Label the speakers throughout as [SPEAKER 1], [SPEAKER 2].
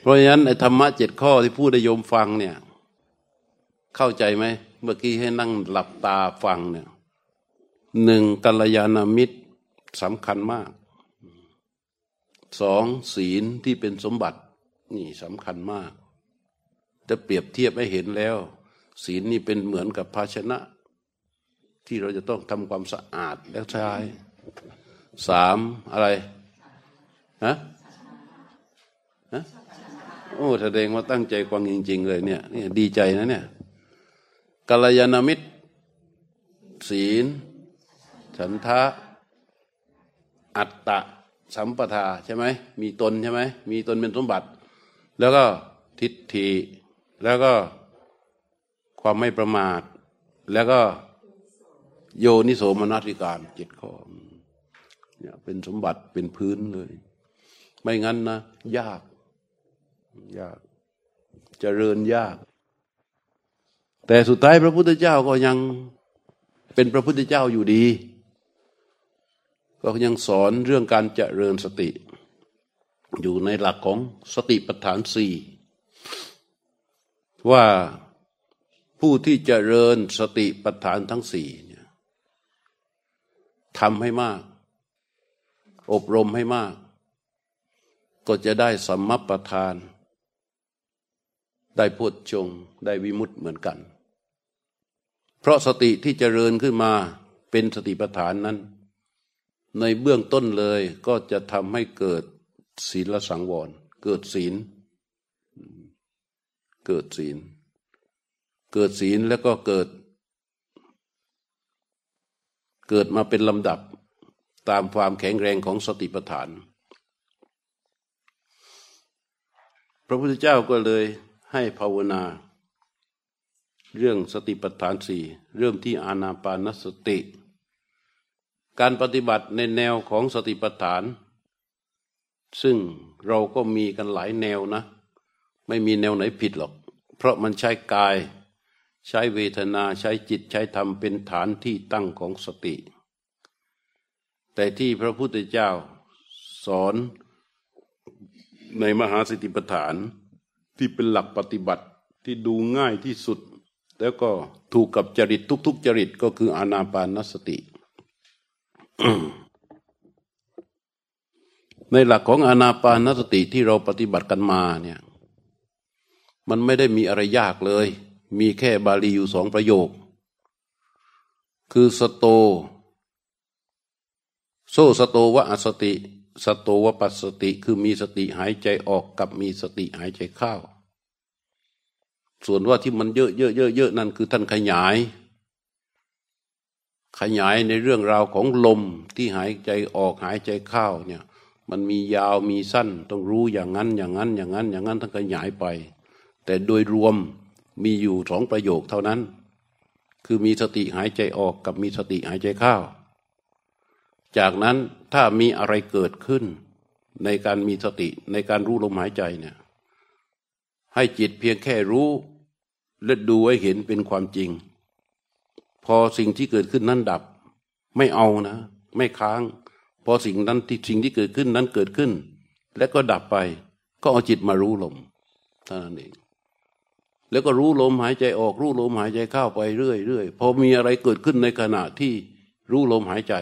[SPEAKER 1] เพราะฉะนั้นไอ้ธรรมะเจ็ดข้อที่พูดได้โยมฟังเนี่ย เข้าใจไหมเมื่อกี้ให้นั่งหลับตาฟังเนี่ยหนึ่งกัลยาณมิตรสำคัญมากสองศีลที่เป็นสมบัติ นี่สำคัญมากจะเปรียบเทียบให้เห็นแล้ว ศีลนี่เป็นเหมือนกับภาชนะ ที่เราจะต้องทำความสะอาดแล้วใช้สามอะไรฮะฮะ โอ้แสดงว่าตั้งใจฟังจริง ๆ เลยเนี่ยนี่ดีใจนะเนี่ยกัลยาณมิตร ศีล ฉันทะ อัตตะ สัมปทาใช่ไหมมีตนใช่ไหมมีตนเป็นสมบัติ แล้วก็ทิฏฐิแล้วก็ความไม่ประมาท แล้วก็โยนิโสมนัสิการเจ็ดข้อเนี่ยเป็นสมบัติเป็นพื้นเลย ไม่งั้นนะ ยาก ยากจเจริญยาก แต่สุดท้ายพระพุทธเจ้าก็ยังเป็นพระพุทธเจ้าอยู่ดี ก็ยังสอนเรื่องการเจริญสติ อยู่ในหลักของสติปัฏฐานสี่ว่าผู้ที่เจริญสติปัฏฐานทั้งสี่เนี่ยทำให้มาก อบรมให้มาก ก็จะได้สัมมัปทาน ได้พุทธชงได้วิมุตต์เหมือนกัน เพราะสติที่เจริญขึ้นมาเป็นสติปัฏฐานนั้น ในเบื้องต้นเลยก็จะทำให้เกิดศีลสังวร เกิดศีล เกิดศีล เกิดศีลแล้วก็เกิด เกิดมาเป็นลำดับตามความแข็งแรงของสติปัฏฐาน พระพุทธเจ้าก็เลย ให้ภาวนา เรื่องสติปัฏฐานสี่เริ่มที่อานาปานสติ การปฏิบัติในแนวของสติปัฏฐาน ซึ่งเราก็มีกันหลายแนวนะ ไม่มีแนวไหนผิดหรอก เพราะมันใช้กาย ใช้เวทนาใช้จิตใช้ธรรมเป็นฐานที่ตั้งของสติ แต่ที่พระพุทธเจ้าสอนในมหาสติปัฏฐาน ที่เป็นหลักปฏิบัติที่ดูง่ายที่สุด แล้วก็ถูกกับจริตทุก ๆ จริตก็คืออานาปานสติ ในหลักของอานาปานสติที่เราปฏิบัติกันมาเนี่ย มันไม่ได้มีอะไรยากเลย มีแค่บาลีอยู่สองประโยค คือสโต โซสโตวะอสติ สโตวปัสสติคือมีสติหายใจออกกับมีสติหายใจเข้า ส่วนว่าที่มันเยอะเยอะเยอะเยอะนั่นคือท่านขยาย ขยายในเรื่องราวของลมที่หายใจออกหายใจเข้าเนี่ยมันมียาวมีสั้นต้องรู้อย่างนั้นอย่างนั้นอย่างนั้น อย่างนั้นท่านขยายไป แต่โดยรวมมีอยู่สองประโยคเท่านั้น คือมีสติหายใจออกกับมีสติหายใจเข้า จากนั้นถ้ามีอะไรเกิดขึ้น ในการมีสติในการรู้ลมหายใจเนี่ย ให้จิตเพียงแค่รู้ และดูให้เห็นเป็นความจริง พอสิ่งที่เกิดขึ้นนั้นดับ ไม่เอานะ ไม่ค้าง พอสิ่งนั้นที่สิ่งที่เกิดขึ้นนั้นเกิดขึ้น และก็ดับไป ก็เอาจิตมารู้ลมเท่านั้นเองแล้วก็รู้ลมหายใจออกรู้ลมหายใจเข้าไปเรื่อยๆพอมีอะไรเกิดขึ้นในขณะที่รู้ลมหายใจ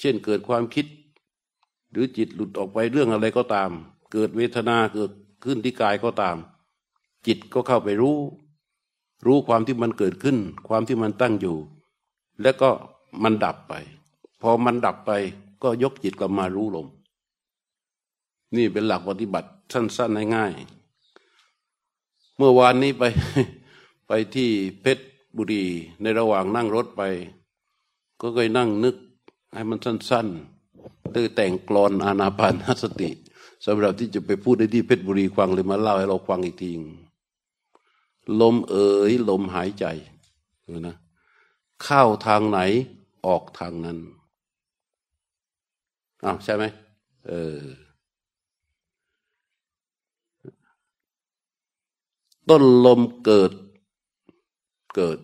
[SPEAKER 1] เช่นเกิดความคิด หรือจิตหลุดออกไปเรื่องอะไรก็ตาม เกิดเวทนาเกิดขึ้นที่กายก็ตาม จิตก็เข้าไปรู้ รู้ความที่มันเกิดขึ้น ความที่มันตั้งอยู่ แล้วก็มันดับไป พอมันดับไปก็ยกจิตกลับมารู้ลม นี่เป็นหลักปฏิบัติสั้นๆง่ายๆเมื่อวานนี้ไปไปที่เพชรบุรีในระหว่างนั่งรถไป ก็เคยนั่งนึก ให้มันสั้นๆตื้อแต่งกรอนอานาปานสติสำหรับที่จะไปพูดในที่เพชรบุรีฟังเลยมาเล่าให้เราฟังอีกทีลมเอ๋ยลมหายใจนะเข้าทางไหนออกทางนั้นอ้าวใช่ไหมเออต้นลมเกิดเกิด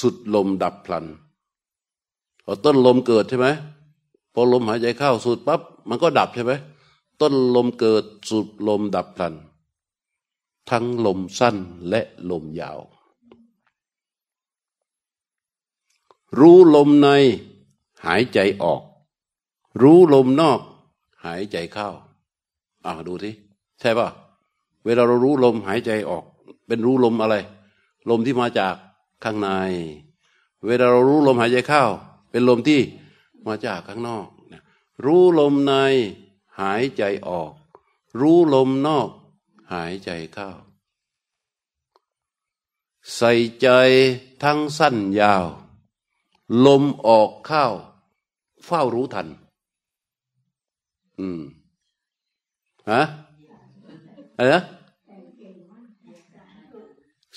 [SPEAKER 1] สุดลมดับพลัน พอต้นลมเกิดใช่ไหมพอลมหายใจเข้าสูดปั๊บมันก็ดับใช่ไหมต้นลมเกิดสุดลมดับพลัน ทั้งลมสั้นและลมยาว รู้ลมในหายใจออก รู้ลมนอก หายใจเข้าอ่าดูสิใช่ป่ะเวลาเรารู้ลมหายใจออก เป็นรู้ลมอะไร ลมที่มาจากข้างใน เวลาเรารู้ลมหายใจเข้า เป็นลมที่มาจากข้างนอกรู้ลมในหายใจออก รู้ลมนอก หายใจเข้า ใส่ใจทั้งสั้นยาว ลมออกเข้า เฝ้ารู้ทัน อืมฮะอะไรนะ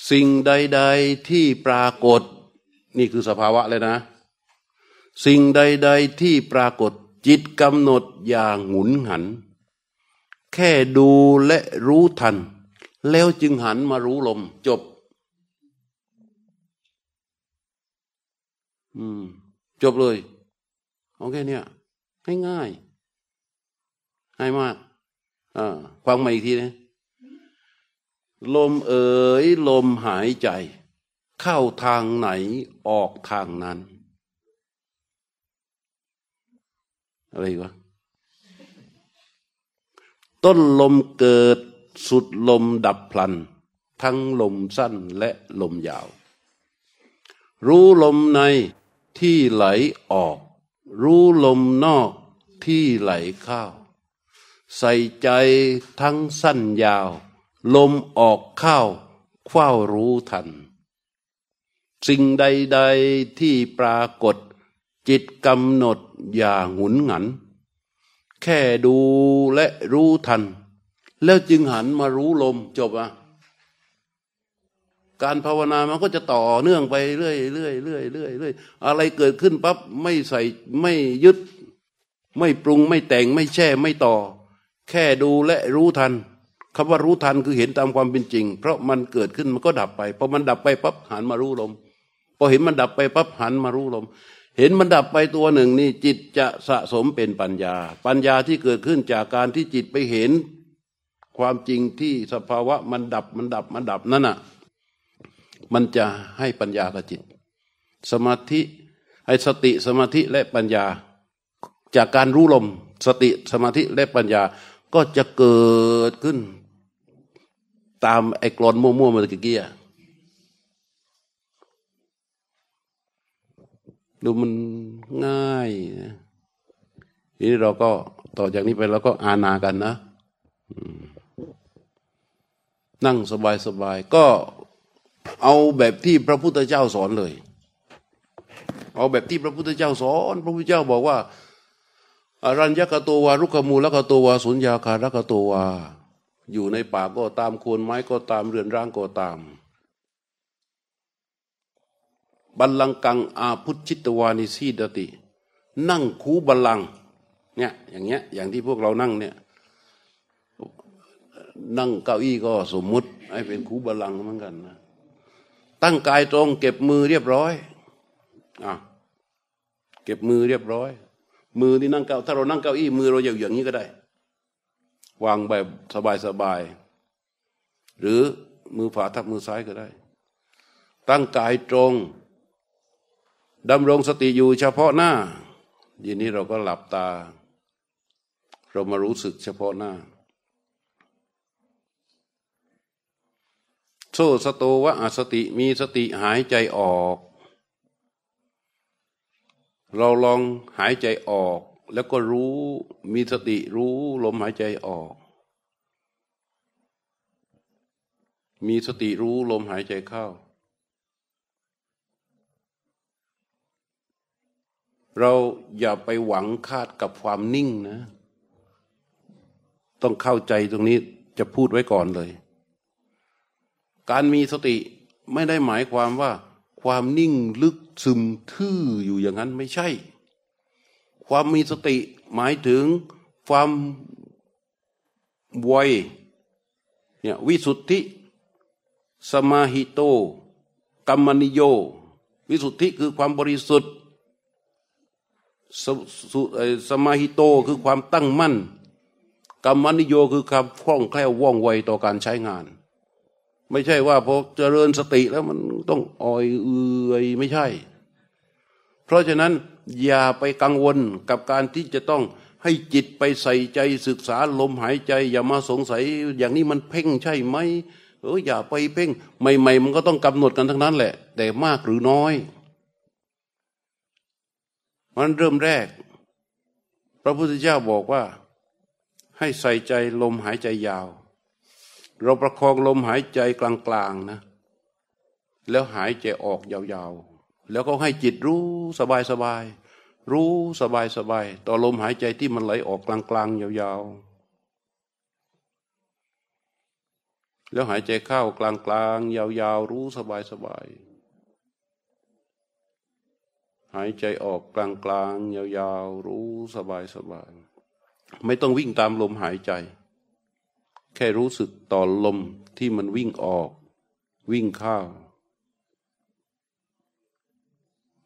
[SPEAKER 1] สิ่งใด ๆที่ปรากฏ นี่คือสภาวะเลยนะ สิ่งใด ๆที่ปรากฏจิตกำหนดอย่างหมุนหัน แค่ดูและรู้ทัน แล้วจึงหันมารู้ลมจบ อืม จบเลยโอเคเนี่ยง่ายง่ายง่ายมากอ่าฟังมาอีกทีนะลมเอ๋ยลมหายใจ เข้าทางไหนออกทางนั้น อะไรวะต้นลมเกิดสุดลมดับพลัน ทั้งลมสั้นและลมยาว รู้ลมในที่ไหลออก รู้ลมนอกที่ไหลเข้าใส่ใจทั้งสั้นยาว ลมออกเข้าเฝ้ารู้ทัน สิ่งใด ๆที่ปรากฏ จิตกำหนดอย่าหุนหัน แค่ดูและรู้ทัน แล้วจึงหันมารู้ลมจบอะการภาวนามันก็จะต่อเนื่องไปเรื่อยเรื่อยเรื่อยเรื่อยเรื่อยอะไรเกิดขึ้นปั๊บไม่ใส่ไม่ยึด ไม่ปรุงไม่แต่งไม่แช่ไม่ต่อ แค่ดูและรู้ทันคำว่ารู้ทันคือเห็นตามความเป็นจริง เพราะมันเกิดขึ้นมันก็ดับไปพอมันดับไปปั๊บหันมารู้ลมพอเห็นมันดับไปปั๊บหันมารู้ลม เห็นมันดับไปตัวหนึ่งนี่จิตจะสะสมเป็นปัญญา ปัญญาที่เกิดขึ้นจากการที่จิตไปเห็น ความจริงที่สภาวะมันดับมันดับมันดับนั่นน่ะ มันจะให้ปัญญากับจิต สมาธิให้สติสมาธิและปัญญา จากการรู้ลมสติสมาธิและปัญญาก็จะเกิดขึ้น ตามไอ้กรอนมั่วๆเมื่อกี้ ดูมันง่ายนะทีนี้เราก็ต่อจากนี้ไปเราก็อานากันนะนั่งสบายๆก็เอาแบบที่พระพุทธเจ้าสอนเลย เอาแบบที่พระพุทธเจ้าสอน พระพุทธเจ้าบอกว่าอารัญญกตัววารุกมูลกตัววาสุญญาคารกตัววาอยู่ในป่าก็ตามโคนไม้ก็ตามเรือนร่างก็ตาม บัลลังกังอาพุชิตวานิสีดติ นั่งคูบัลลังเนี่ยอย่างเงี้ยอย่างที่พวกเรานั่งเนี่ยนั่งเก้าอี้ก็สมมุติให้เป็นคูบัลลังเหมือนกันนะตั้งกายตรงเก็บมือเรียบร้อยอะเก็บมือเรียบร้อย มือที่นั่งเก้าถ้าเรานั่งเก้าอี้มือเราอย่างนี้ก็ได้ วางแบบสบายๆหรือมือขวาทับมือซ้ายก็ได้ ตั้งกายตรง ดำรงสติอยู่เฉพาะหน้ายีนี้เราก็หลับตา เรามารู้สึกเฉพาะหน้าโซสโตวะอสติมีสติหายใจออก เราลองหายใจออก แล้วก็รู้มีสติรู้ลมหายใจออก มีสติรู้ลมหายใจเข้า เราอย่าไปหวังคาดกับความนิ่งนะ ต้องเข้าใจตรงนี้จะพูดไว้ก่อนเลย การมีสติไม่ได้หมายความว่า ความนิ่งลึกซึมทื่ออยู่อย่างนั้นไม่ใช่ ความมีสติหมายถึงความไวเนี่ยวิสุทธิ สมาหิโต กัมมนิโย วิสุทธิคือความบริสุทธิ์ สสมาหิโตคือความตั้งมั่นกรรมนิโยคือความคล่องแคล่วว่องไวต่อการใช้งาน ไม่ใช่ว่าพอเจริญสติแล้วมันต้องอ่อยเอื่อยไม่ใช่ เพราะฉะนั้นอย่าไปกังวลกับการที่จะต้องให้จิตไปใส่ใจศึกษาลมหายใจ อย่ามาสงสัย อย่างนี้มันเพ่งใช่ไหมเอออย่าไปเพ่งใหม่ๆมันก็ต้องกำหนดกันทั้งนั้นแหละ แต่มากหรือน้อย มันเริ่มแรก พระพุทธเจ้าบอกว่าให้ใส่ใจลมหายใจยาว เราประคองลมหายใจกลางๆนะ แล้วหายใจออกยาวๆ แล้วก็ให้จิตรู้สบายๆ รู้สบายสบายต่อลมหายใจที่มันไหลออกกลางๆ ยาวๆ แล้วหายใจเข้ากลางๆ ยาวๆ รู้สบายสบาย หายใจออกกลางๆ ยาวๆ รู้สบายสบาย ไม่ต้องวิ่งตามลมหายใจ แค่รู้สึกต่อลมที่มันวิ่งออก วิ่งเข้า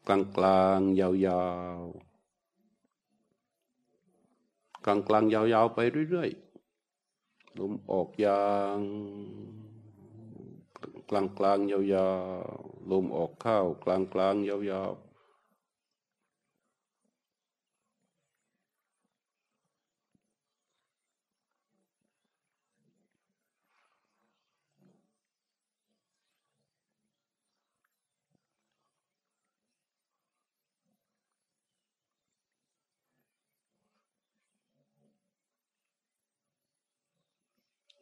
[SPEAKER 1] กลางกลางยาวยาวกลางกลางยาวยาวไปเรื่อยๆ ลมออกยาง กลางกลางยาวยาวลมออกเข้ากลางกลางยาวย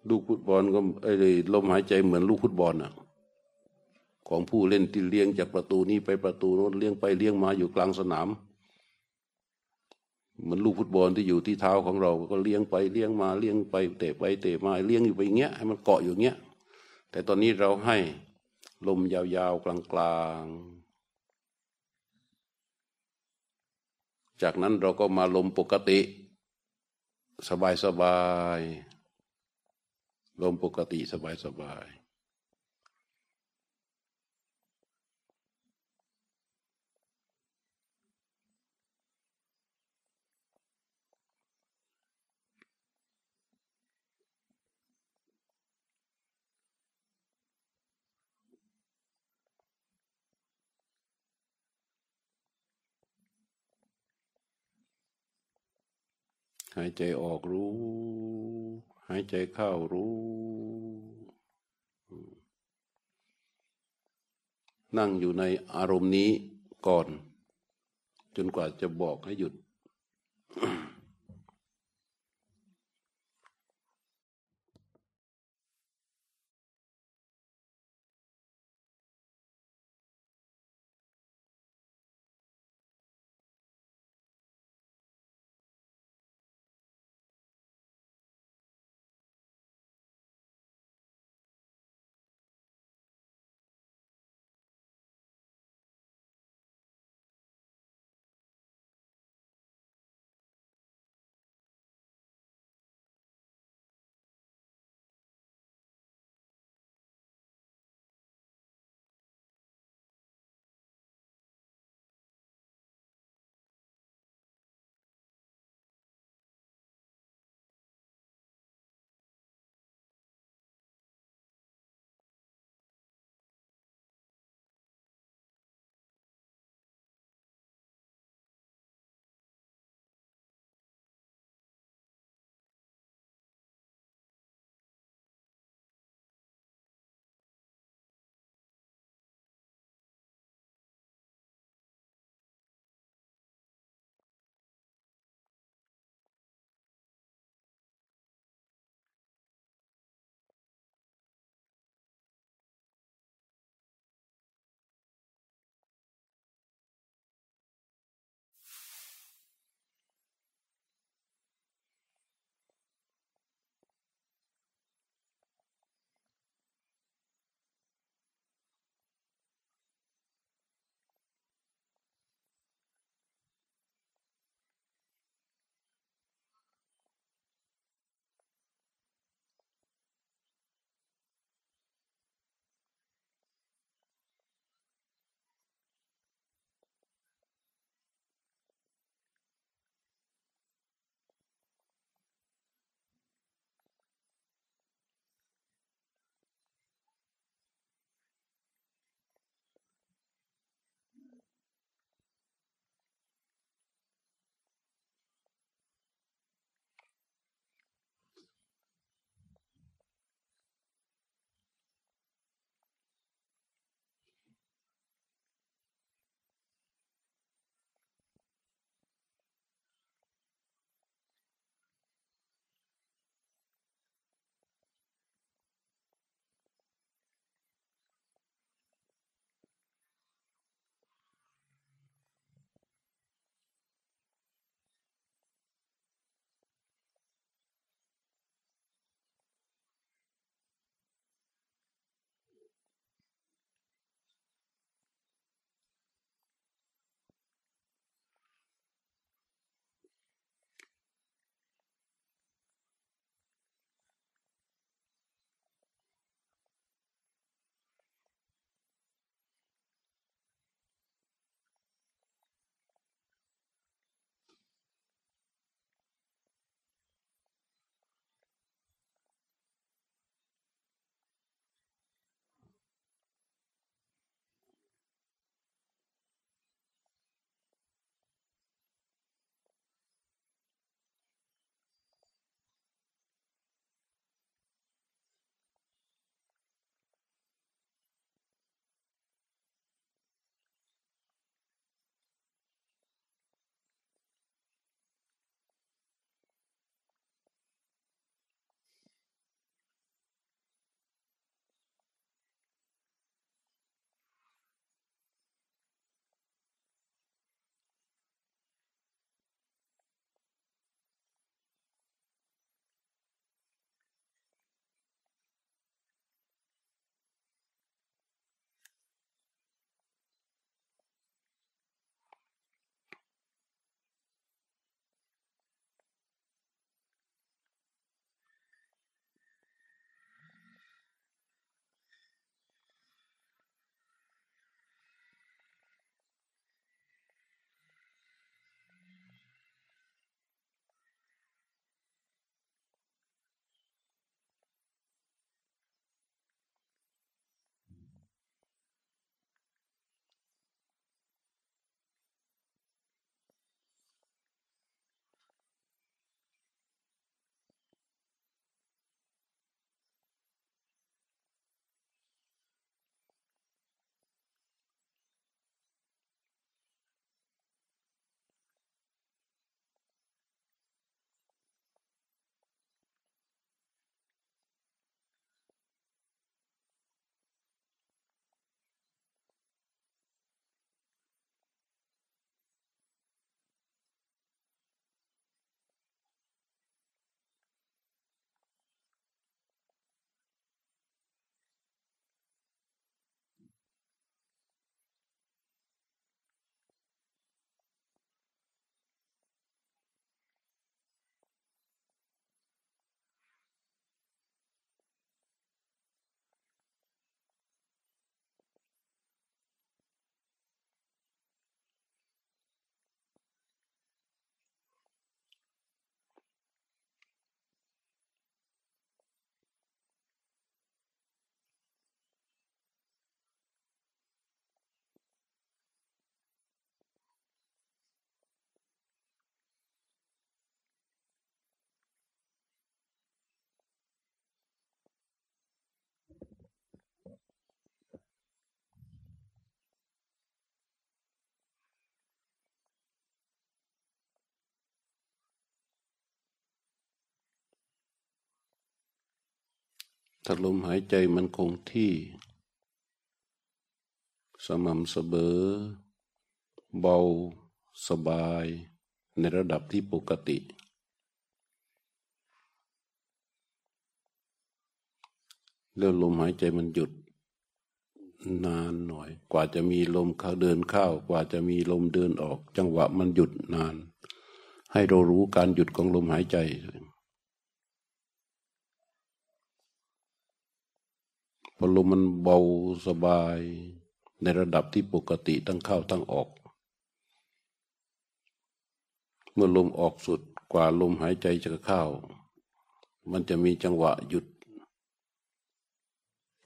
[SPEAKER 1] ลูกฟุตบอลก็ไอ้ลมหายใจเหมือนลูกฟุตบอลอะ ของผู้เล่นที่เลี้ยงจากประตูนี้ไปประตูโน้นเลี้ยงไปเลี้ยงมาอยู่กลางสนามเหมือนลูกฟุตบอลที่อยู่ที่เท้าของเราก็เลี้ยงไปเลี้ยงมาเลี้ยงไปเตะไปเตะมาเลี้ยงอยู่ไปเงี้ยให้มันเกาะอยู่เงี้ย แต่ตอนนี้เราให้ลมยาวๆกลางๆ จากนั้นเราก็มาลมปกติ สบายๆ ลมปกติสบายสบายหายใจออกรู้ หายใจเข้ารู้ นั่งอยู่ในอารมณ์นี้ก่อน จนกว่าจะบอกให้หยุด ถ้าลมหายใจมันคงที่ สม่ำเสมอเบาสบายในระดับที่ปกติ แล้วลมหายใจมันหยุด นานหน่อย กว่าจะมีลมเข้าเดินเข้ากว่าจะมีลมเดินออก จังหวะมันหยุดนาน ให้เรารู้การหยุดของลมหายใจ พอลมมันเบาสบาย ในระดับที่ปกติตั้งเข้าตั้งออก เมื่อลมออกสุดกว่าลมหายใจจะเข้า มันจะมีจังหวะหยุด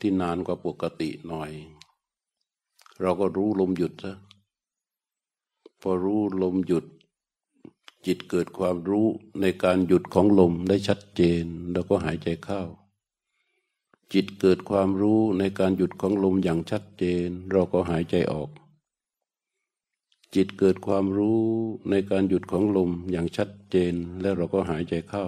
[SPEAKER 1] ที่นานกว่าปกติหน่อย เราก็รู้ลมหยุดซะพอรู้ลมหยุด จิตเกิดความรู้ในการหยุดของลมได้ชัดเจน แล้วก็หายใจเข้า จิตเกิดความรู้ในการหยุดของลมอย่างชัดเจน เราก็หายใจออก จิตเกิดความรู้ในการหยุดของลมอย่างชัดเจน แล้วเราก็หายใจเข้า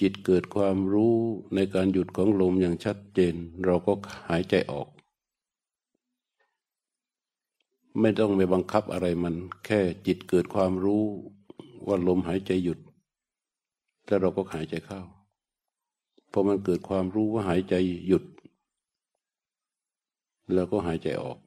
[SPEAKER 1] จิตเกิดความรู้ในการหยุดของลมอย่างชัดเจน เราก็หายใจออก ไม่ต้องไปบังคับอะไรมัน แค่จิตเกิดความรู้ว่าลมหายใจหยุด แล้วเราก็หายใจเข้า พอมันเกิดความรู้ว่าหายใจหยุด แล้วก็หายใจออก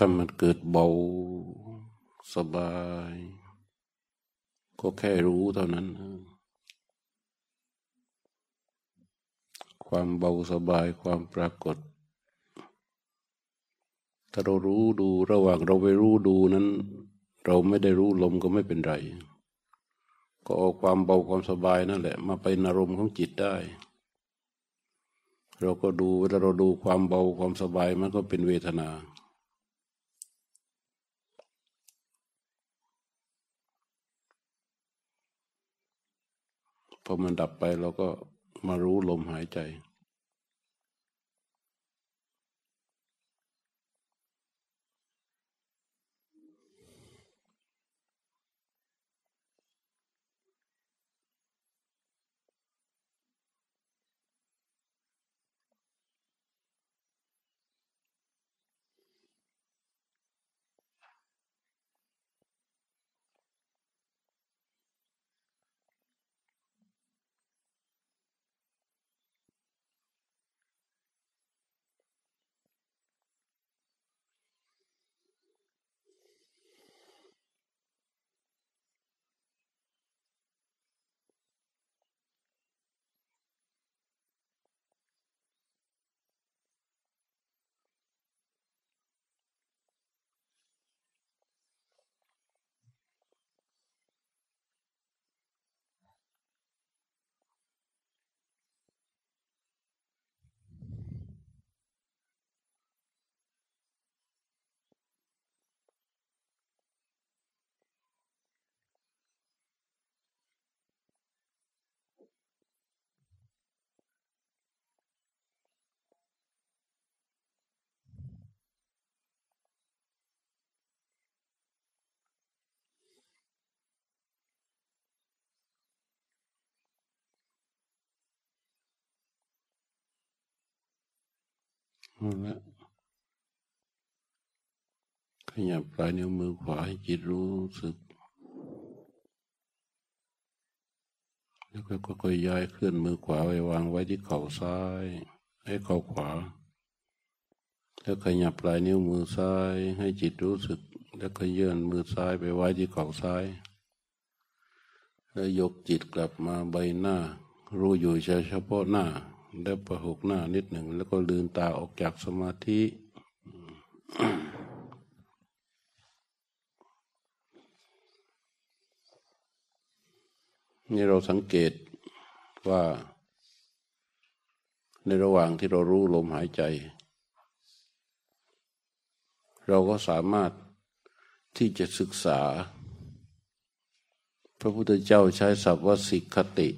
[SPEAKER 1] ถ้ามันเกิดเบาสบาย ก็แค่รู้เท่านั้น ความเบาสบายความปรากฏ ถ้าเรารู้ดูระหว่างเราไปรู้ดูนั้น เราไม่ได้รู้ลมก็ไม่เป็นไร ก็เอาความเบาความสบายนั่นแหละ มาเป็นอารมณ์ของจิตได้เราก็ดูเวลาเราดูความเบาความสบายมันก็เป็นเวทนา พอมันดับไปเราก็มารู้ลมหายใจ นั่นแหละขยับปลายนิ้วมือขวาให้จิตรู้สึก แล้วก็ค่อยย้ายเคลื่อนมือขวาไปวางไว้ที่เข่าซ้าย ให้เข่าขวา แล้วขยับปลายนิ้วมือซ้าย ให้จิตรู้สึก แล้วก็ยื่นมือซ้ายไปไว้ที่เข่าซ้าย แล้วยกจิตกลับมาใบหน้า รู้อยู่เฉพาะหน้า แล้วประหกหน้านิดหนึ่ง แล้วก็ลืมตาออกจากสมาธินี่เราสังเกตว่า ในระหว่างที่เรารู้ลมหายใจ เราก็สามารถที่จะศึกษา พระพุทธเจ้าใช้ศัพท์ว่าสิกขติ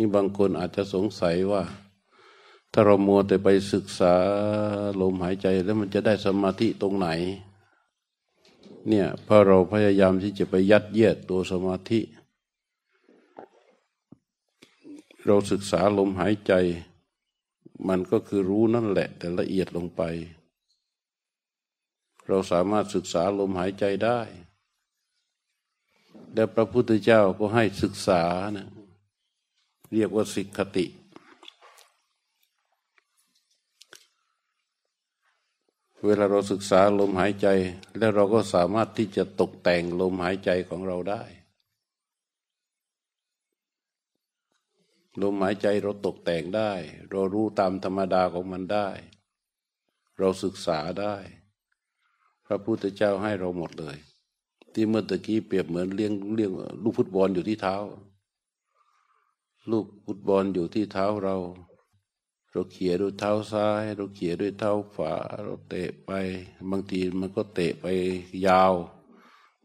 [SPEAKER 1] นี่บางคนอาจจะสงสัยว่า ถ้าเรามัวแต่ไปศึกษาลมหายใจแล้วมันจะได้สมาธิตรงไหน เนี่ยพราะเราพยายามที่จะไปยัดเยียดตัวสมาธิ เราศึกษาลมหายใจ มันก็คือรู้นั่นแหละ แต่ละเอียดลงไป เราสามารถศึกษาลมหายใจได้ และพระพุทธเจ้าก็ให้ศึกษานะ เรียกว่าสิกขติ เวลาเราศึกษาลมหายใจ แล้วเราก็สามารถที่จะตกแต่งลมหายใจของเราได้ ลมหายใจเราตกแต่งได้ เรารู้ตามธรรมดาของมันได้ เราศึกษาได้ พระพุทธเจ้าให้เราหมดเลย ที่เมื่อตะกี้เปรียบเหมือนเลี้ยงเลี้ยงลูกฟุตบอลอยู่ที่เท้า ลูกฟุตบอลอยู่ที่เท้าเรา เราเขี่ยด้วยเท้าซ้าย เราเขี่ยด้วยเท้าขวาเราเตะไป บางทีมันก็เตะไปยาว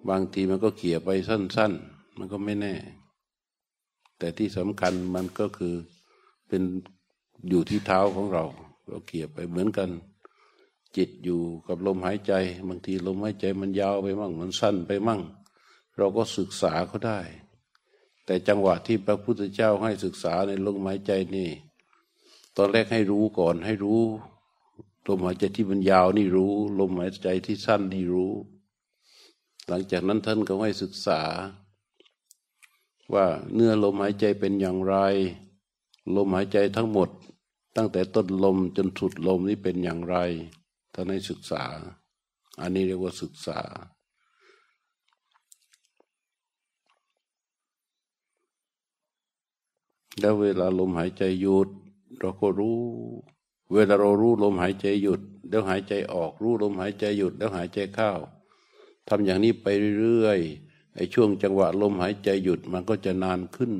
[SPEAKER 1] บางทีมันก็เขี่ยไปสั้น ๆ มันก็ไม่แน่ แต่ที่สำคัญมันก็คือเป็นอยู่ที่เท้าของเรา เราเขี่ยไปเหมือนกัน จิตอยู่กับลมหายใจ บางทีลมหายใจมันยาวไปมั่ง มันสั้นไปมั่ง เราก็ศึกษาเขาได้ แต่จังหวะที่พระพุทธเจ้าให้ศึกษาในลมหายใจนี่ ตอนแรกให้รู้ก่อนให้รู้ลมหายใจที่มันยาวนี่รู้ ลมหายใจที่สั้นนี่รู้ หลังจากนั้นท่านก็ให้ศึกษา ว่าเนื้อลมหายใจเป็นอย่างไร ลมหายใจทั้งหมด ตั้งแต่ต้นลมจนสุดลมนี่เป็นอย่างไรท่านให้ศึกษา อันนี้เรียกว่าศึกษา แล้วเวลาลมหายใจหยุด เราก็รู้ เวลาเรารู้ลมหายใจหยุด แล้วหายใจออก รู้ลมหายใจหยุด แล้วหายใจเข้าทำอย่างนี้ไปเรื่อยไอ้ช่วงจังหวะลมหายใจหยุดมันก็จะนานขึ้น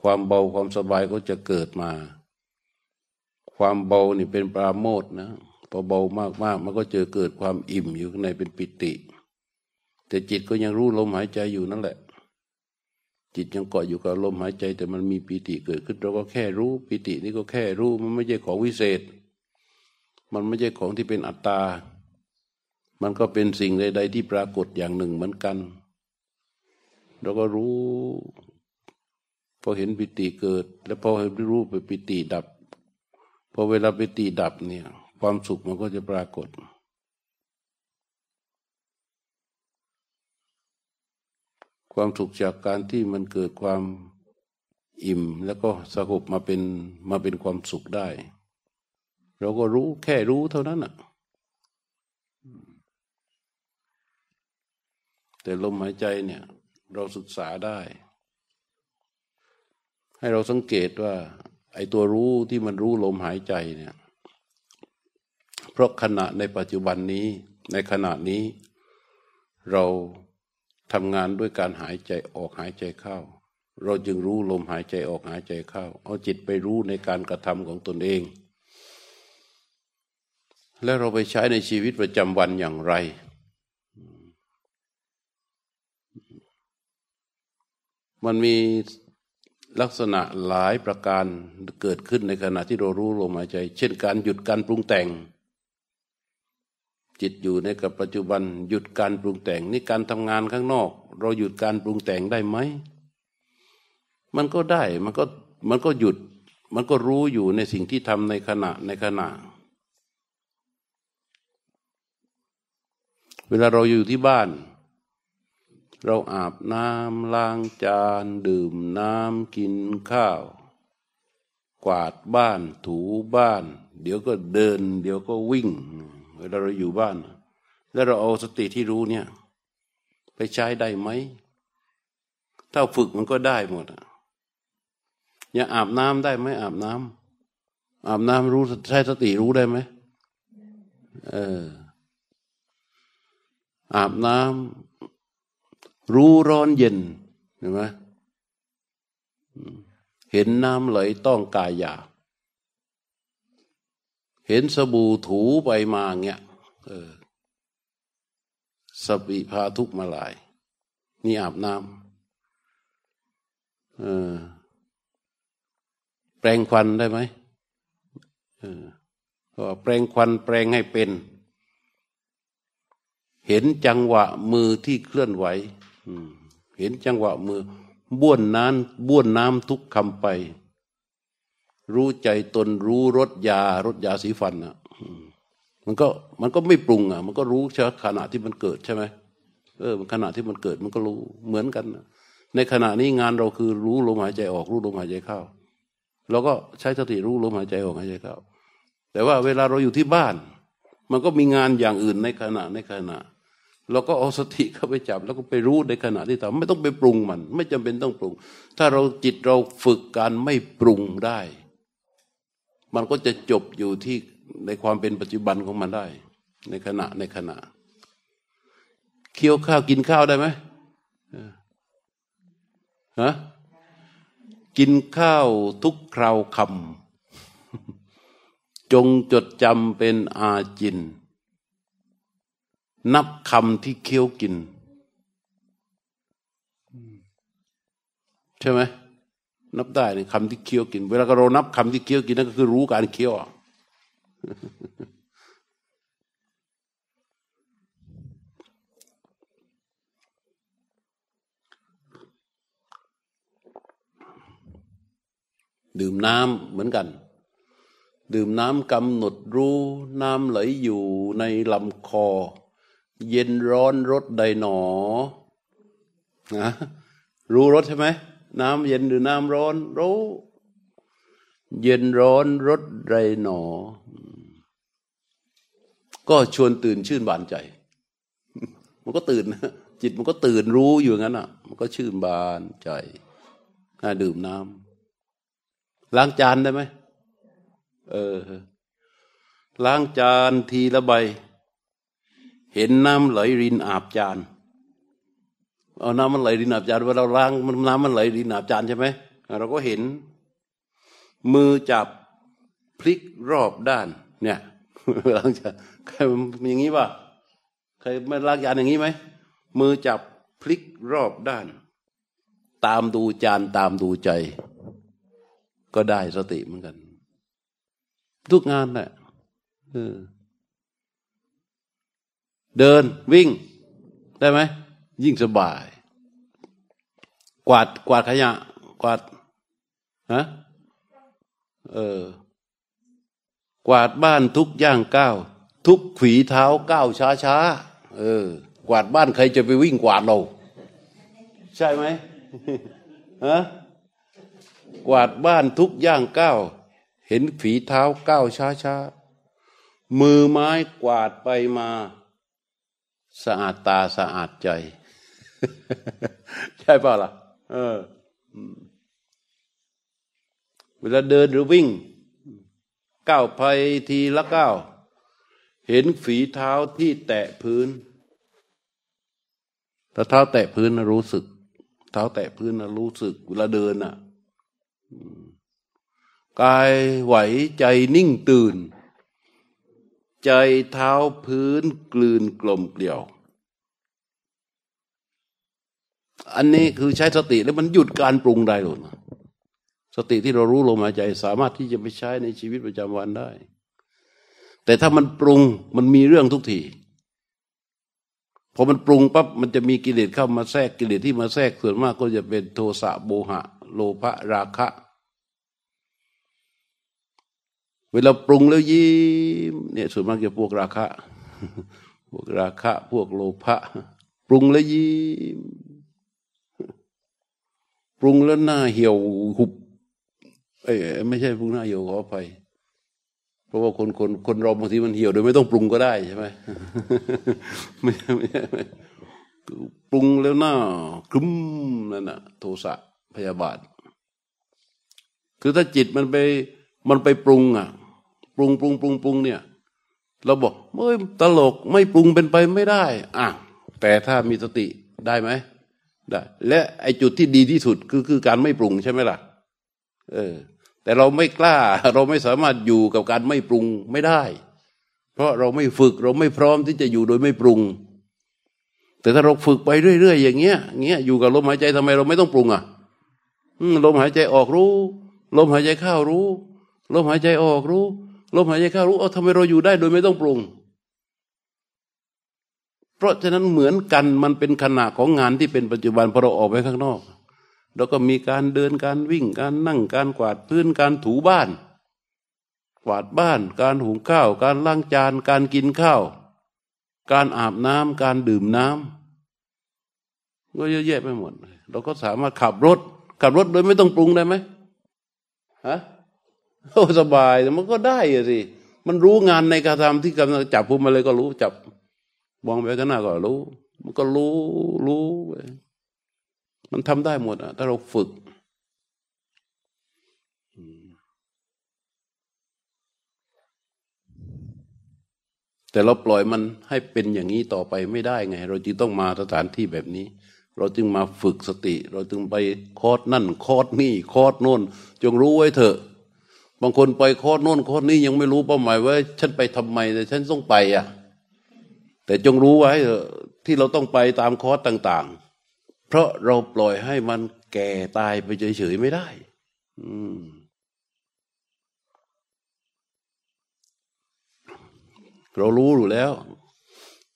[SPEAKER 1] ความเบาความสบายก็จะเกิดมา ความเบานี่เป็นปราโมทนะพอเบามากๆมันก็เจอเกิดความอิ่มอยู่ข้างในเป็นปิติ แต่จิตก็ยังรู้ลมหายใจอยู่นั่นแหละ จิตยังเกาะอยู่กับลมหายใจ แต่มันมีปิติเกิดขึ้น เราก็แค่รู้ปิตินี่ก็แค่รู้มันไม่ใช่ของวิเศษ มันไม่ใช่ของที่เป็นอัตตา มันก็เป็นสิ่งใด ๆ ที่ปรากฏอย่างหนึ่งเหมือนกัน เราก็รู้พอเห็นปิติเกิด แล้วพอเห็นรู้ไปปิติดับพอเวลาปิติดับเนี่ย ความสุขมันก็จะปรากฏ ความสุขจากการที่มันเกิดความอิ่ม แล้วก็สงบมาเป็นมาเป็นความสุขได้ เราก็รู้แค่รู้เท่านั้นอะแต่ลมหายใจเนี่ย เราศึกษาได้ ให้เราสังเกตว่า ไอ้ตัวรู้ที่มันรู้ลมหายใจเนี่ย เพราะขณะในปัจจุบันนี้ในขณะนี้ เรา ทำงานด้วยการหายใจออกหายใจเข้า เราจึงรู้ลมหายใจออกหายใจเข้า เอาจิตไปรู้ในการกระทำของตนเอง แล้วเราไปใช้ในชีวิตประจำวันอย่างไร มันมีลักษณะหลายประการเกิดขึ้นในขณะที่เรารู้ลมหายใจ เช่นการหยุดการปรุงแต่ง จิตอยู่ในกับปัจจุบัน หยุดการปรุงแต่งนี่การทำงานข้างนอก เราหยุดการปรุงแต่งได้ไหม มันก็ได้มันก็มันก็หยุด มันก็รู้อยู่ในสิ่งที่ทำในขณะในขณะ เวลาเราอยู่ที่บ้าน เราอาบน้ำล้างจาน ดื่มน้ำกินข้าว กวาดบ้านถูบ้าน เดี๋ยวก็เดิน เดี๋ยวก็วิ่ง เวลาเราอยู่บ้าน แล้วเราเอาสติที่รู้เนี่ย ไปใช้ได้ไหม ถ้าฝึกมันก็ได้หมดอย่าอาบน้ำได้ไหมอาบน้ำอาบน้ำรู้ใช้สติรู้ได้ไหมเออ อาบน้ำรู้ร้อนเย็นเห็นไหมเห็นน้ำไหลต้องกายยา เห็นสบู่ถูไปมาเงี้ยเออสบิพาทุกมาลาย นี่อาบน้ำเออ แปลงควันได้ไหมเออแปลงควันแปลงให้เป็น เห็นจังหวะมือที่เคลื่อนไหวเห็นจังหวะมือ บ้วนน้ำบ้วนน้ำทุกคำไป รู้ใจตนรู้รสยารสยาสีฟันอะมันก็มันก็ไม่ปรุงอะ มันก็รู้เฉพาะขณะที่มันเกิดใช่ไหมเออขณะที่มันเกิดมันก็รู้เหมือนกันในขณะนี้งานเราคือรู้ลมหายใจออกรู้ลมหายใจเข้าเราก็ใช้สติรู้ลมหายใจออกหายใจเข้าแต่ว่าเวลาเราอยู่ที่บ้าน มันก็มีงานอย่างอื่นในขณะในขณะ เราก็เอาสติเข้าไปจับ แล้วก็ไปรู้ในขณะที่ทำไม่ต้องไปปรุงมัน ไม่จำเป็นต้องปรุง ถ้าเราจิตเราฝึกการไม่ปรุงได้ มันก็จะจบอยู่ที่ในความเป็นปัจจุบันของมันได้ ในขณะในขณะ เคี้ยวข้าวกินข้าวได้ไหมฮะกินข้าวทุกคราวคำจงจดจำเป็นอาจิน นับคำที่เคี้ยวกิน ใช่ไหม นับได้ในคำที่เคี้ยวกิน เวลาเรานับคำที่เคี้ยวกินนั่นก็คือรู้การเคี้ยวดื่มน้ำเหมือนกัน ดื่มน้ำกำหนดรู้ น้ำไหลอยู่ในลำคอ เย็นร้อนรสใดหนอนะรู้รสใช่ไหม น้ำเย็นหรือน้ำร้อนรู้เย็นร้อนรสใดหนอ ก็ชวนตื่นชื่นบานใจ มันก็ตื่น จิตมันก็ตื่นรู้อยู่งั้นอะ มันก็ชื่นบานใจน่าดื่มน้ำล้างจานได้ไหมเออ ล้างจานทีละใบ เห็นน้ำไหลรินอาบจาน เอาน้ำมันไหลรินอาบจานเวลาเราล้างมันน้ำมันไหลรินอาบจานใช่ไหมเราก็เห็น มือจับพลิกรอบด้าน เนี่ยล้างจานใครมีอย่างนี้ป่ะใครม่ล้างจานอย่างนี้ไหมมือจับพลิกรอบด้าน ตามดูจานตามดูใจ ก็ได้สติเหมือนกัน ทุกงานแหละเดินวิ่งได้ไหม ยิ่งสบาย กวาดกวาดขยะ กวาดฮะเออกวาดบ้านทุกย่างก้าวทุกฝีเท้าก้าวช้าช้าเออ กวาดบ้านใครจะไปวิ่งกวาดเราใช่ไหมฮะกวาดบ้านทุกย่างก้าวเห็นฝีเท้าก้าวช้าช้ามือไม้กวาดไปมา สะอาดตาสะอาดใจ ใช่เปล่าล่ะ เออเวลาเดินหรือวิ่ง ก้าวไปทีละก้าวเห็นฝีเท้าที่แตะพื้น ถ้าเท้าแตะพื้นนะรู้สึก เท้าแตะพื้นนะรู้สึก เวลาเดินอะกายไหวใจนิ่งตื่น ใจเท้าพื้นกลืนกลมเกลียว อันนี้คือใช้สติแล้วมันหยุดการปรุงได้หรอสติที่เรารู้ลมหายใจ สามารถที่จะไปใช้ในชีวิตประจำวันได้ แต่ถ้ามันปรุงมันมีเรื่องทุกทีพอมันปรุงปั๊บมันจะมีกิเลสเข้ามาแทรกกิเลสที่มาแทรกส่วนมากก็จะเป็นโทสะโบหะ โลภะราคะ เวลาปรุงแล้วยิ้มเนี่ยส่วนมากจะพวกราคะ พวกราคะ พวกโลภะปรุงแล้วยิ้ม รุงแล้วหน้าเหี่ยวหุบ เอ้ไม่ใช่ปรุงหน้าเหี่ยวขออภัยเพราะว่าคนคนคนเราบางทีมันเหี่ยวโดยไม่ต้องปรุงก็ได้ใช่ไหมไม่ไม่ไม่ปรุงแล้วหน้าคลุ้มนั่นน่ะ โทสะพยาบาท คือถ้าจิตมันไปมันไปปรุงอะ ปรุงปรุงปรุงปรุงเนี่ย เราบอกเฮ้ยตลกไม่ปรุงเป็นไปไม่ได้อะแต่ถ้ามีสติได้ไหม ได้และไอจุดที่ดีที่สุดคือคือการไม่ปรุงใช่ไหมล่ะ เออ แต่เราไม่กล้า เราไม่สามารถอยู่กับการไม่ปรุงไม่ได้ เพราะเราไม่ฝึกเราไม่พร้อมที่จะอยู่โดยไม่ปรุง แต่ถ้าเราฝึกไปเรื่อยๆอย่างเงี้ยเงี้ยอยู่กับลมหายใจทำไมเราไม่ต้องปรุงอะลมหายใจออกรู้ ลมหายใจเข้ารู้ ลมหายใจออกรู้ ลมหายใจเข้ารู้เอาทำไมเราอยู่ได้โดยไม่ต้องปรุง ราะฉะนั้นเหมือนกันมันเป็นขณะของงานที่เป็นปัจจุบันพอเราออกไปข้างนอกแล้วก็มีการเดินการวิ่งการนั่งการกวาดพื้นการถูบ้าน กวาดบ้าน การหุงข้าว การล้างจาน การกินข้าว การอาบน้ำการดื่มน้ำก็เยอะแยะไปหมดเราก็สามารถขับรถ ขับรถโดยไม่ต้องปรุงได้ไหมฮะโอ้สบายมันก็ได้อสิมันรู้งานในการทำที่กำลังจับพุมมาเลยก็รู้จับ มองไปข้างหน้าก็รู้ มันก็รู้รู้มันทำได้หมดอะถ้าเราฝึกแต่เราปล่อยมันให้เป็นอย่างนี้ต่อไปไม่ได้ไง เราจึงต้องมาสถานที่แบบนี้ เราจึงมาฝึกสติ เราจึงไปคอดนั่นคอดนี่คอดโน่น จงรู้ไว้เถอะ บางคนไปคอดโน่นคอดนี่ยังไม่รู้เป้าหมายว่า ฉันไปทำไมแต่ฉันต้องไปอะ แต่จงรู้ไว้เถอะที่เราต้องไปตามคอร์สต่าง ๆ เพราะเราปล่อยให้มันแก่ตายไปเฉยๆไม่ได้ อืมเรารู้อยู่แล้ว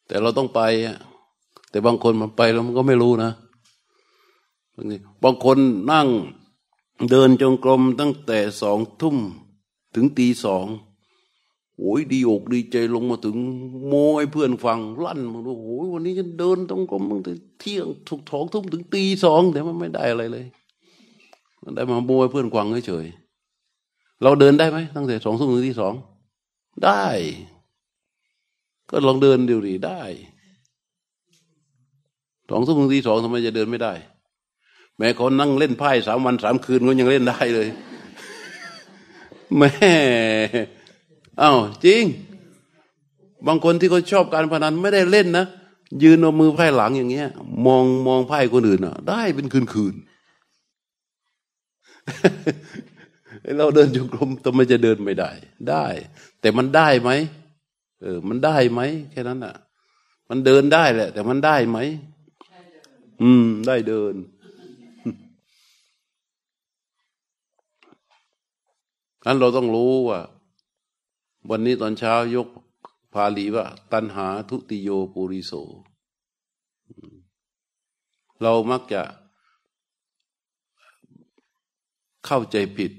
[SPEAKER 1] แต่เราต้องไปแต่บางคนมันไปแล้วมันก็ไม่รู้นะบางคนนั่งเดินจงกรมตั้งแต่สองทุ่มถึงตีสอง โอ้ยดีอกดีใจลงมาถึงโมให้เพื่อนฟังลั่นมาดูโอ้ยวันนี้ฉันเดินต้องกรมตั้งแต่เที่ยงถูกท้องทุ่มถึงตีสองแต่มันไม่ได้อะไรเลย มันได้มาโมให้เพื่อนฟังเฉยเราเดินได้ไหมตั้งแต่สองทุ่มถึงตีสองได้ ก็ลองเดินดูดิได้สองทุ่มทีสองทำไมจะเดินไม่ได้ แม้เขานั่งเล่นไพ่สามวันสามคืนก็ยังเล่นได้เลยแม่ อ้าวจริง บางคนที่เขาชอบการพนันไม่ได้เล่นนะยืนเอามือไพ่หลังอย่างเงี้ย มองมองไพ่คนอื่นอะ ได้เป็นคืนคืนเราเดินจงกรมทำไมจะเดินไม่ได้ ได้ แต่มันได้ไหมเออ มันได้ไหมแค่นั้นอะ มันเดินได้แหละ แต่มันได้ไหมอืม ได้เดินนั้นเราต้องรู้ว่า วันนี้ตอนเช้ายกพาลีว่า ตัณหาทุติโยปุริโส เรามักจะเข้าใจผิด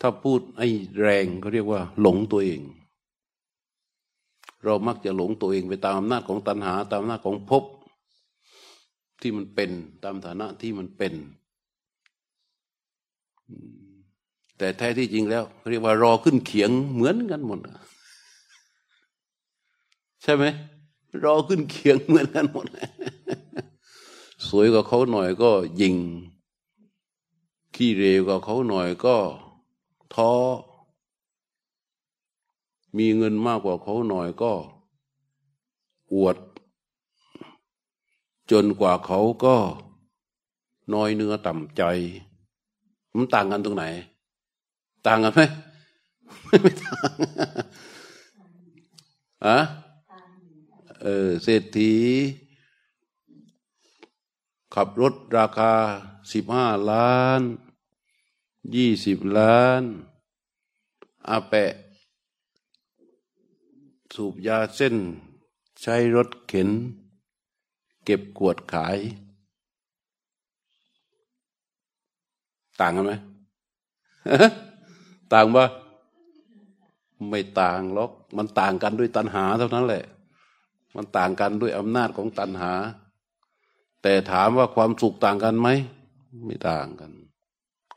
[SPEAKER 1] ถ้าพูดไอ้แรงเขาเรียกว่า หลงตัวเอง เรามักจะหลงตัวเองไปตามอำนาจของตัณหา ตามอำนาจของภพที่มันเป็นตามฐานะที่มันเป็น แต่แท้ที่จริงแล้วเรียกว่ารอขึ้นเขียงเหมือนกันหมด ใช่ไหมรอขึ้นเขียงเหมือนกันหมด สวยกว่าเขาหน่อยก็ยิง ขี้เร็วกว่าเขาหน่อยก็ท้อ มีเงินมากกว่าเขาหน่อยก็อวด จนกว่าเขาก็น้อยเนื้อต่ำใจ มันต่างกันตรงไหน ต่างกันไหมไม่ต่างอะเออเศรษฐี ขับรถราคาสิบห้าล้านยี่สิบล้านอาแปะ สูบยาเส้น ใช้รถเข็น เก็บกวดขาย ต่างกันไหม ต่างปะไม่ต่างหรอก มันต่างกันด้วยตัณหาเท่านั้นแหละ มันต่างกันด้วยอำนาจของตัณหา แต่ถามว่าความสุขต่างกันไหม ไม่ต่างกัน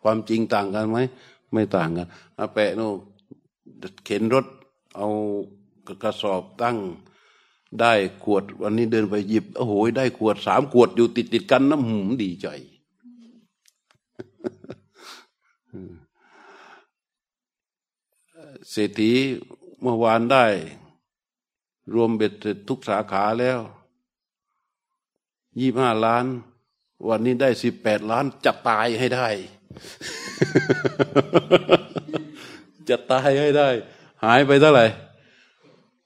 [SPEAKER 1] ความจริงต่างกันไหม ไม่ต่างกันอาแปะโนเข็นรถเอากระสอบตั้งได้ขวด วันนี้เดินไปหยิบโอ้โหได้ขวดสามขวดอยู่ติดติดกันน้ำหูดีใจ เศรษฐีเมื่อวานได้ รวมเบ็ดเสร็จทุกสาขาแล้วยี่ห้าล้าน วันนี้ได้สิบแปดล้านจะตายให้ได้ จะตายให้ได้ หายไปเท่าไหร่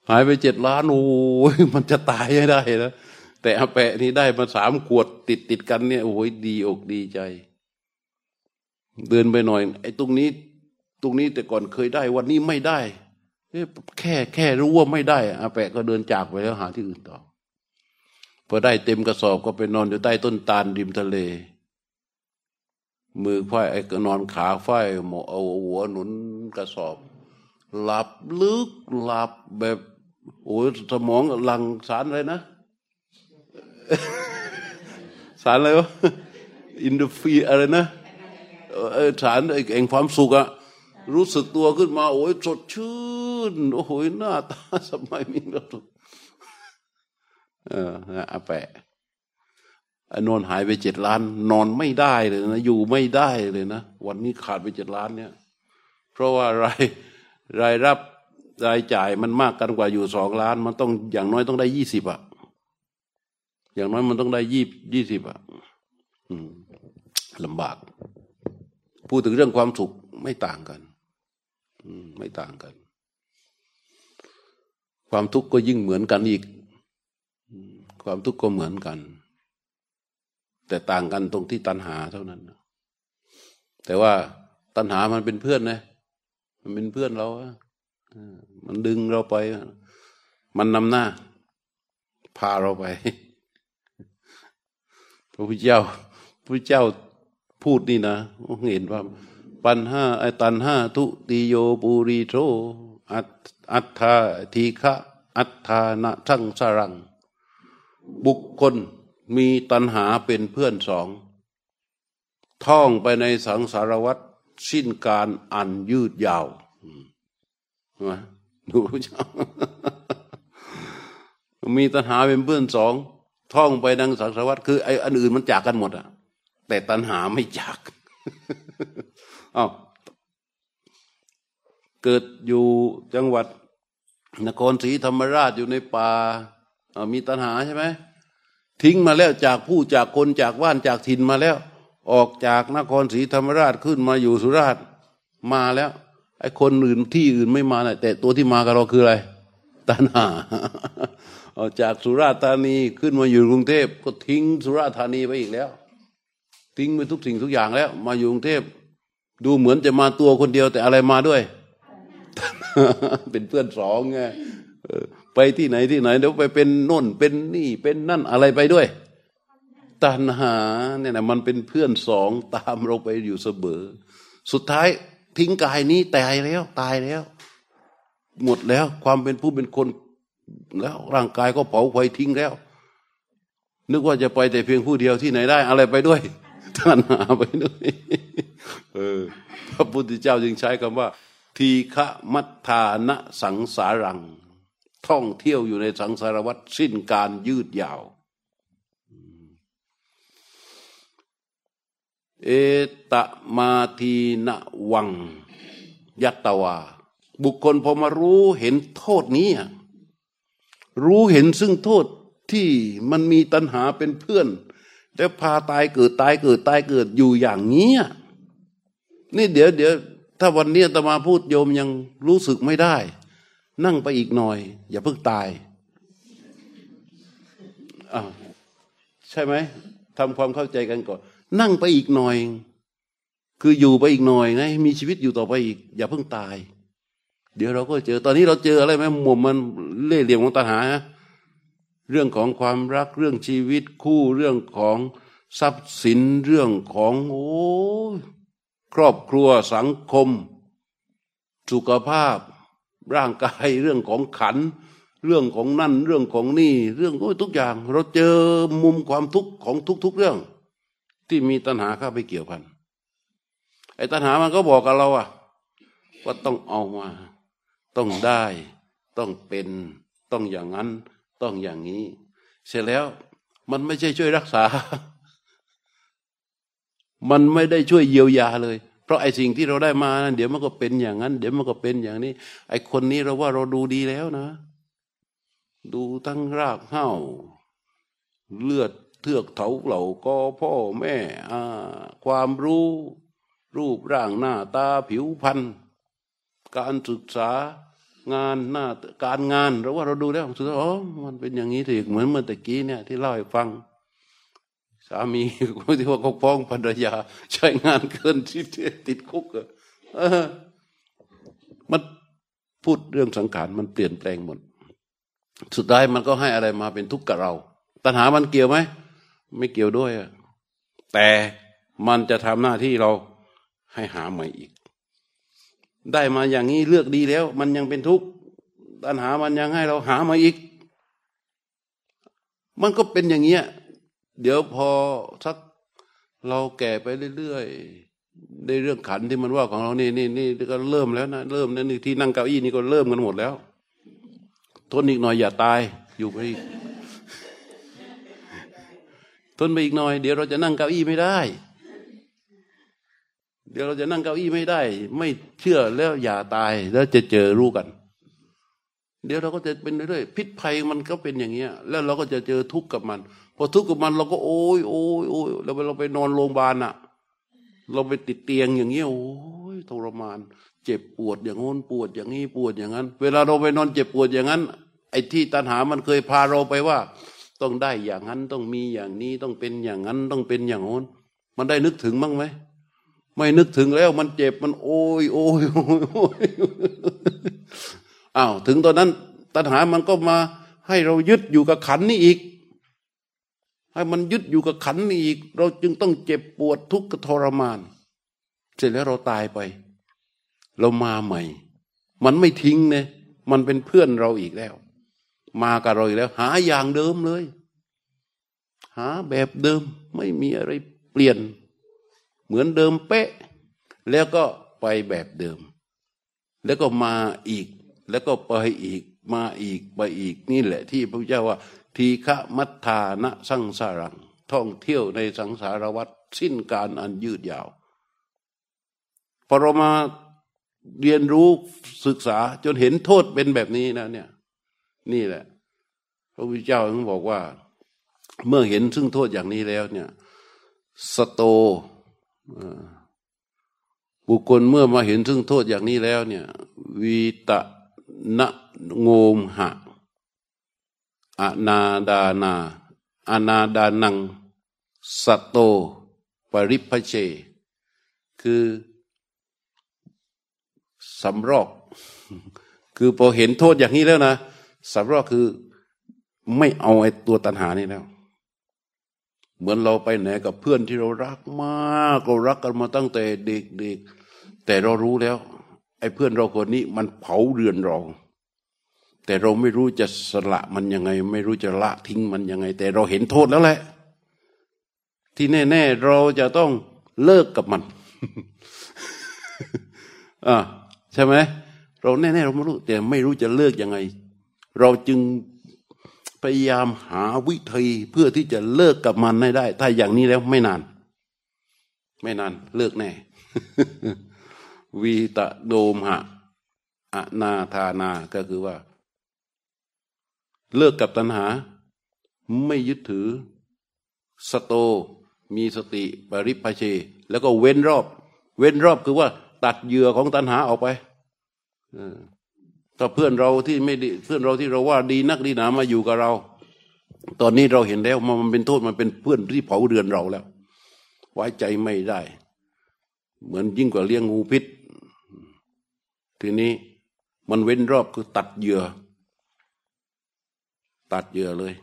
[SPEAKER 1] หายไปเจ็ดล้านโอ้ยมันจะตายให้ได้นะแต่อาแปะนี่ได้มาสามขวดติดติดกันเนี่ยโอ้ยดีอกดีใจ เดินไปหน่อย ไอ้ตรงนี้ ตรงนี้แต่ก่อนเคยได้ วันนี้ไม่ได้แค่แค่รู้ว่าไม่ได้อาแปะก็เดินจากไปแล้วหาที่อื่นต่อพอได้เต็มกระสอบก็ไปนอนอยู่ใต้ต้นตาลริมทะเล มือควายไอ้ก็นอนขาฝ้ายหมอเอาหัวหนุนกระสอบ หลับลึกหลับแบบโอ้ยสมองหลังสารอะไรนะ สารอะไรวะอินโดฟีอะไรนะเออสารไอ้แห่งความสุขอะ รู้สึกตัวขึ้นมา โอ้ยสดชื่น โอ้โหหน้าตาสมัยมีเราเอออาแปะนอนหายไปเจ็ดล้าน นอนไม่ได้เลยนะ อยู่ไม่ได้เลยนะ วันนี้ขาดไปเจ็ดล้านเนี่ย เพราะว่ารายรายรับรายจ่ายมันมากกันกว่าอยู่สองล้าน มันต้องอย่างน้อยต้องได้ยี่สิบอะอย่างน้อยมันต้องได้ยี่ยี่สิบอะลำบาก พูดถึงเรื่องความสุขไม่ต่างกัน ไม่ต่างกัน ความทุกข์ก็ยิ่งเหมือนกันอีก ความทุกข์ก็เหมือนกัน แต่ต่างกันตรงที่ตัณหาเท่านั้น แต่ว่าตัณหามันเป็นเพื่อนนะ มันเป็นเพื่อนเรามันดึงเราไป มันนำหน้า พาเราไป พระพุทธเจ้าพระเจ้าพูดนี่นะเห็นว่า ปัญห้าไอตันห้าทุติโยปุริโทอัตถาทีฆะอัตถานะทั้งสรัง บุคคลมีตัณหาเป็นเพื่อนสอง ท่องไปในสังสารวัตรสิ้นการอันยืดยาวดูเจ้ามีตัณหาเป็นเพื่อนสอง ท่องไปดังสังสารวัตรคือไอ้อันอื่นมันจากกันหมดอะแต่ตัณหาไม่จาก อ้าวเกิดอยู่จังหวัดนครศรีธรรมราชอยู่ในป่ามีตัณหาใช่ไหมทิ้งมาแล้วจากผู้จากคนจากว่านจากถิ่นมาแล้ว ออกจากนครศรีธรรมราชขึ้นมาอยู่สุราษฎร์มาแล้ว ไอ้คนอื่นที่อื่นไม่มาแต่ตัวที่มากับเราคืออะไรตัณหาออกจากสุราษฎร์ธานีขึ้นมาอยู่กรุงเทพก็ทิ้งสุราษฎร์ธานีไปอีกแล้ว ทิ้งไปทุกสิ่งทุกอย่างแล้ว มาอยู่กรุงเทพ ดูเหมือนจะมาตัวคนเดียวแต่อะไรมาด้วย เป็นเพื่อนสองไงไปที่ไหนที่ไหนเดี๋ยวไปเป็นน่นเป็นนี่เป็นนั่นอะไรไปด้วย ตัณหาเนี่ยนะมันเป็นเพื่อนสองตามเราไปอยู่เสมอ สุดท้ายทิ้งกายนี้ตายแล้ว ตายแล้ว หมดแล้วความเป็นผู้เป็นคนแล้วร่างกายก็เผาไฟทิ้งแล้ว นึกว่าจะไปแต่เพียงผู้เดียวที่ไหนได้ อะไรไปด้วยตัณหาไปด้วย เออพระพุทธเจ้าจึงใช้คำว่า ทีฆะมัทธานะสังสารัง ท่องเที่ยวอยู่ในสังสารวัฏสิ้นการยืดยาว เอตมาทีนะวัง ยัตตวา บุคคลพอมารู้เห็นโทษนี้ รู้เห็นซึ่งโทษที่มันมีตัณหาเป็นเพื่อน แล้วพาตายเกิดตายเกิดตายเกิดอยู่อย่างนี้ นี่เดี๋ยวเดี๋ยวถ้าวันนี้ตมาพูดโยมยังรู้สึกไม่ได้ นั่งไปอีกหน่อย อย่าเพิ่งตายอ่าใช่ไหมทำความเข้าใจกันก่อน นั่งไปอีกหน่อย คืออยู่ไปอีกหน่อยไง มีชีวิตอยู่ต่อไปอีก อย่าเพิ่งตาย เดี๋ยวเราก็เจอ ตอนนี้เราเจออะไรไหมหมุมมันเล่ห์เหลี่ยมของตัณหาเรื่องของความรักเรื่องชีวิตคู่เรื่องของทรัพย์สินเรื่องของโอ้ ครอบครัวสังคม สุขภาพ ร่างกายเรื่องของขัน เรื่องของนั่นเรื่องของนี่ เรื่องอทุกอย่าง เราเจอมุมความทุกข์ของทุก ๆเรื่อง ที่มีตัณหาเข้าไปเกี่ยวพันไอ้ตัณหามันก็บอกกับเราอะว่าต้องเอามา ต้องได้ ต้องเป็นต้องอย่างนั้น ต้องอย่างนี้ เสร็จแล้วมันไม่ใช่ช่วยรักษา มันไม่ได้ช่วยเยียวยาเลย เพราะไอ้สิ่งที่เราได้มาเดี๋ยวมันก็เป็นอย่างนั้น เดี๋ยวมันก็เป็นอย่างนี้ ไอ้คนนี้เราว่าเราดูดีแล้วนะ ดูทั้งรากเห้าเลือดเทือกเถาเหล่าก็พ่อแม่อ่าความรู้ รูปร่างหน้าตาผิวพรรณการศึกษางานหน้าการงานเราว่าเราดูแล้วสุดท้ายอ๋อมันเป็นอย่างนี้ถึงเหมือนเมื่อตะกี้เนี่ยที่เล่าให้ฟัง สามีที่ว่าเขาฟ้องภรรยา ใช้งานเกินที่ติดคุกเออมันพูดเรื่องสังขารมันเปลี่ยนแปลงหมด สุดท้ายมันก็ให้อะไรมาเป็นทุกข์กับเรา ตัณหามันเกี่ยวไหม ไม่เกี่ยวด้วยแต่มันจะทำหน้าที่เราให้หาใหม่อีก ได้มาอย่างนี้เลือกดีแล้ว มันยังเป็นทุกข์ตัณหามันยังให้เราหามาอีก มันก็เป็นอย่างเงี้ย เดี๋ยวพอสักเราแก่ไปเรื่อยๆในเรื่องขันที่มันว่าของเรานี่นี่นี่ก็เริ่มแล้วนะเริ่มนั่นที่นั่งเก้าอี้นี่ก็เริ่มกันหมดแล้วทนอีกหน่อยอย่าตายอยู่ไปอีกทนไปอีกหน่อย เดี๋ยวเราจะนั่งเก้าอี้ไม่ได้ เดี๋ยวเราจะนั่งเก้าอี้ไม่ได้ ไม่เชื่อแล้วอย่าตายแล้วจะเจอรู้กัน เดี๋ยวเราก็จะเป็นเรื่อยๆพิษภัยมันก็เป็นอย่างเงี้ย แล้วเราก็จะเจอทุกข์กับมัน พอทุกข์กับมันเราก็โอ้ยโอ้ยโอ้ยเราไปเราไปนอนโรงพยาบาลอะเราไปติดเตียงอย่างเงี้ยโอ้ยทรมาน เจ็บปวดอย่างโน้นปวดอย่างนี้ปวดอย่างนั้น เวลาเราไปนอนเจ็บปวดอย่างนั้น ไอ้ที่ตัณหามันเคยพาเราไปว่า ต้องได้อย่างนั้นต้องมีอย่างนี้ต้องเป็นอย่างนั้นต้องเป็นอย่างโน้น มันได้นึกถึงบ้างไหมไม่นึกถึงแล้วมันเจ็บมันโอ้ยโอ้ยโอ้ย อ้าวถึงตอนนั้น ตัณหามันก็มาให้เรายึดอยู่กับขันนี้อีก ให้มันยึดอยู่กับขันนี้อีก เราจึงต้องเจ็บปวดทุกข์ทรมาน เสร็จแล้วเราตายไป เรามาใหม่ มันไม่ทิ้งเนี่ยมันเป็นเพื่อนเราอีกแล้ว มากับเราอีกแล้ว หาอย่างเดิมเลย หาแบบเดิมไม่มีอะไรเปลี่ยน เหมือนเดิมเป๊ะ แล้วก็ไปแบบเดิม แล้วก็มาอีก แล้วก็ไปอีกมาอีกไปอีกนี่แหละที่พระพุทธเจ้าว่า ทีฆะมัทธานะสังสารัง ท่องเที่ยวในสังสารวัฏสิ้นการอันยืดยาว พอเรามาเรียนรู้ศึกษาจนเห็นโทษเป็นแบบนี้นะเนี่ย นี่แหละ พระพุทธเจ้าถึงบอกว่า เมื่อเห็นซึ่งโทษอย่างนี้แล้วเนี่ย สโตบุคคลเมื่อมาเห็นซึ่งโทษอย่างนี้แล้วเนี่ยวีตะ นะโงมหะอนาดานาอนาดานังสโต ปริพเช คือสำรอก คือพอเห็นโทษอย่างนี้แล้วนะสำรอกคือไม่เอาไอ้ตัวตัณหานี่แล้ว เหมือนเราไปไหนกับเพื่อนที่เรารักมาก เรารักกันมาตั้งแต่เด็กๆแต่เรารู้แล้ว อ้เพื่อนเราคนนี้มันเผาเรือนเรา แต่เราไม่รู้จะสละมันยังไง ไม่รู้จะละทิ้งมันยังไง แต่เราเห็นโทษแล้วแหละ ที่แน่ ๆ เราจะต้องเลิกกับมันอ่าใช่ไหมเราแน่ๆเราไม่รู้แต่ไม่รู้จะเลิกยังไง เราจึงพยายามหาวิธีเพื่อที่จะเลิกกับมันให้ได้ ถ้าอย่างนี้แล้วไม่นาน ไม่นานเลิกแน่ วีตะโดมหะอนาธานาก็คือว่า เลิกกับตัณหา ไม่ยึดถือ สโตมีสติปริพเช แล้วก็เว้นรอบ เว้นรอบคือว่า ตัดเหยื่อของตัณหาออกไปถ้าเพื่อนเราที่ไม่ดีเพื่อนเราที่เราว่าดีนักดีหนามาอยู่กับเรา ตอนนี้เราเห็นแล้วมันเป็นโทษมันเป็นเพื่อนที่เผาเรือนเราแล้ว ไว้ใจไม่ได้ เหมือนยิ่งกว่าเลี้ยงงูพิษ ทีนี้มันเว้นรอบคือตัดเหยื่อ ตัดเหยื่อเลย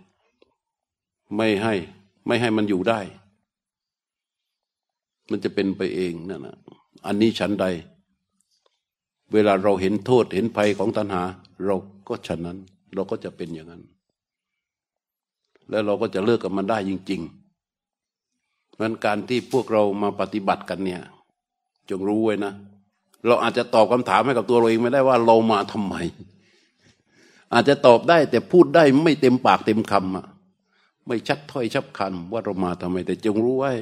[SPEAKER 1] ไม่ให้ ไม่ให้มันอยู่ได้ มันจะเป็นไปเองนั่นนะอันนี้ฉันใด เวลาเราเห็นโทษเห็นภัยของตัณหา เราก็ฉันนั้น เราก็จะเป็นอย่างนั้น แล้วเราก็จะเลิกกับมันได้จริงๆเพราะการที่พวกเรามาปฏิบัติกันเนี่ย จงรู้ไว้นะ เราอาจจะตอบคำถามให้กับตัวเราเองไม่ได้ว่าเรามาทำไม อาจจะตอบได้แต่พูดได้ไม่เต็มปากเต็มคำอะไม่ชัดถ้อยชัดคำว่าเรามาทำไม แต่จงรู้ไว้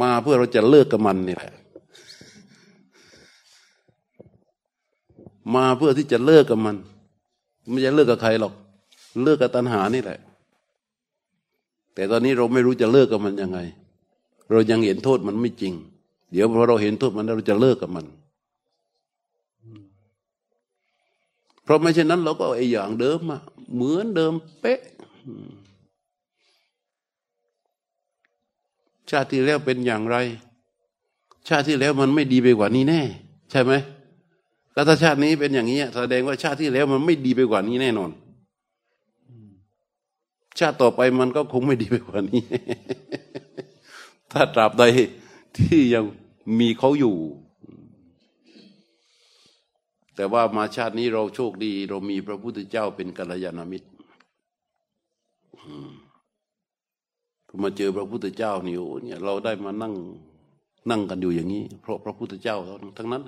[SPEAKER 1] มาเพื่อเราจะเลิกกับมันนี่แหละมาเพื่อที่จะเลิกกับมัน ไม่จะเลิกกับใครหรอก เลิกกับตัณหานี่แหละ แต่ตอนนี้เราไม่รู้จะเลิกกับมันยังไง เรายังเห็นโทษมันไม่จริง เดี๋ยวพอเราเห็นโทษมันเราจะเลิกกับมัน เพราะไม่เช่นนั้นเราก็ไอ้อย่างเดิมอะเหมือนเดิมเป๊ะชาติที่แล้วเป็นอย่างไร ชาติที่แล้วมันไม่ดีไปกว่านี้แน่ ใช่ไหมแล้วถ้าชาตินี้เป็นอย่างนี้แสดงว่าชาติที่แล้วมันไม่ดีไปกว่านี้แน่นอน ชาติต่อไปมันก็คงไม่ดีไปกว่านี้ ถ้าตราบใด ที่ยังมีเขาอยู่ แต่ว่ามาชาตินี้เราโชคดี เรามีพระพุทธเจ้าเป็นกัลยาณมิตรมาเจอพระพุทธเจ้านี่โอ้เนี่ย เราได้มานั่งนั่งกันอยู่อย่างนี้ เพราะพระพุทธเจ้าทั้งนั้น